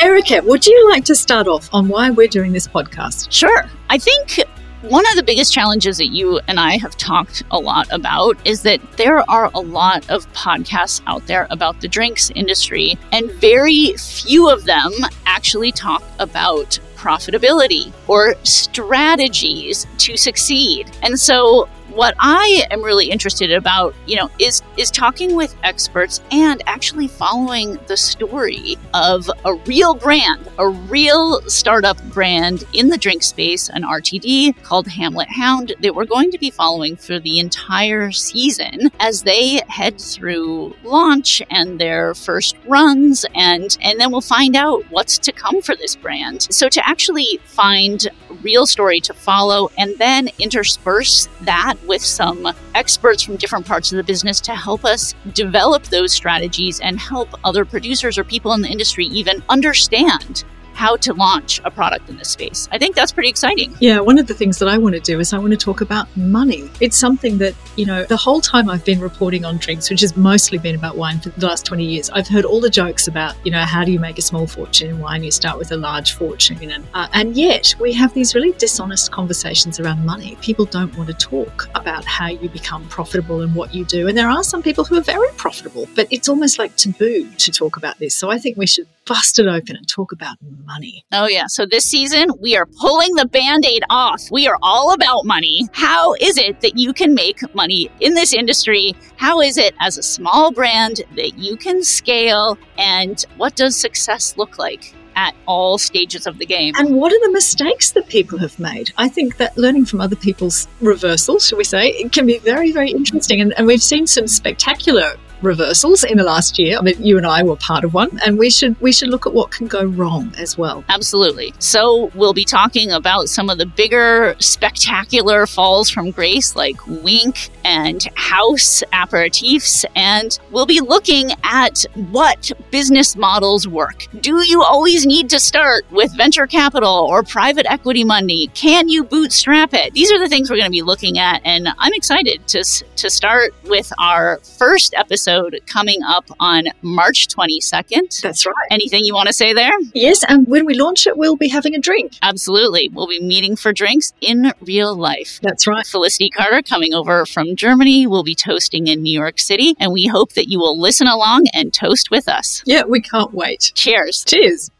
Erica, would you like to start off on why we're doing this podcast? Sure. I think one of the biggest challenges that you and I have talked a lot about is that there are a lot of podcasts out there about the drinks industry, and very few of them actually talk about profitability or strategies to succeed. And so what I am really interested about, you know, is is talking with experts and actually following the story of a real brand, a real startup brand in the drink space, an RTD called Hamlet Hound that we're going to be following for the entire season as they head through launch and their first runs and and then we'll find out what's to come for this brand. So to actually find real story to follow and then intersperse that with some experts from different parts of the business to help us develop those strategies and help other producers or people in the industry even understand how to launch a product in this space. I think that's pretty exciting. Yeah, one of the things that I want to do is I want to talk about money. It's something that, you know, the whole time I've been reporting on drinks, which has mostly been about wine for the last 20 years, I've heard all the jokes about, you know, how do you make a small fortune in wine? You start with a large fortune. And, uh, and yet we have these really dishonest conversations around money. People don't want to talk about how you become profitable and what you do. And there are some people who are very profitable, but it's almost like taboo to talk about this. So I think we should bust it open and talk about money. Oh, yeah. So this season, we are pulling the band aid off. We are all about money. How is it that you can make money in this industry? How is it as a small brand that you can scale? And what does success look like? At all stages of the game. And what are the mistakes that people have made? I think that learning from other people's reversals, shall we say, it can be very, very interesting. And, and we've seen some spectacular reversals in the last year. I mean, you and I were part of one, and we should we should look at what can go wrong as well. Absolutely. So we'll be talking about some of the bigger, spectacular falls from grace, like Winc and Haus aperitifs, and we'll be looking at what business models work. Do you always need to start with venture capital or private equity money? Can you bootstrap it? These are the things we're going to be looking at, and I'm excited to to start with our first episode episode coming up on March 22nd. That's right. Anything you want to say there? Yes, and when we launch it, we'll be having a drink. Absolutely. We'll be meeting for drinks in real life. That's right. Felicity Carter coming over from Germany will be toasting in New York City, and we hope that you will listen along and toast with us. Yeah, we can't wait. Cheers. Cheers.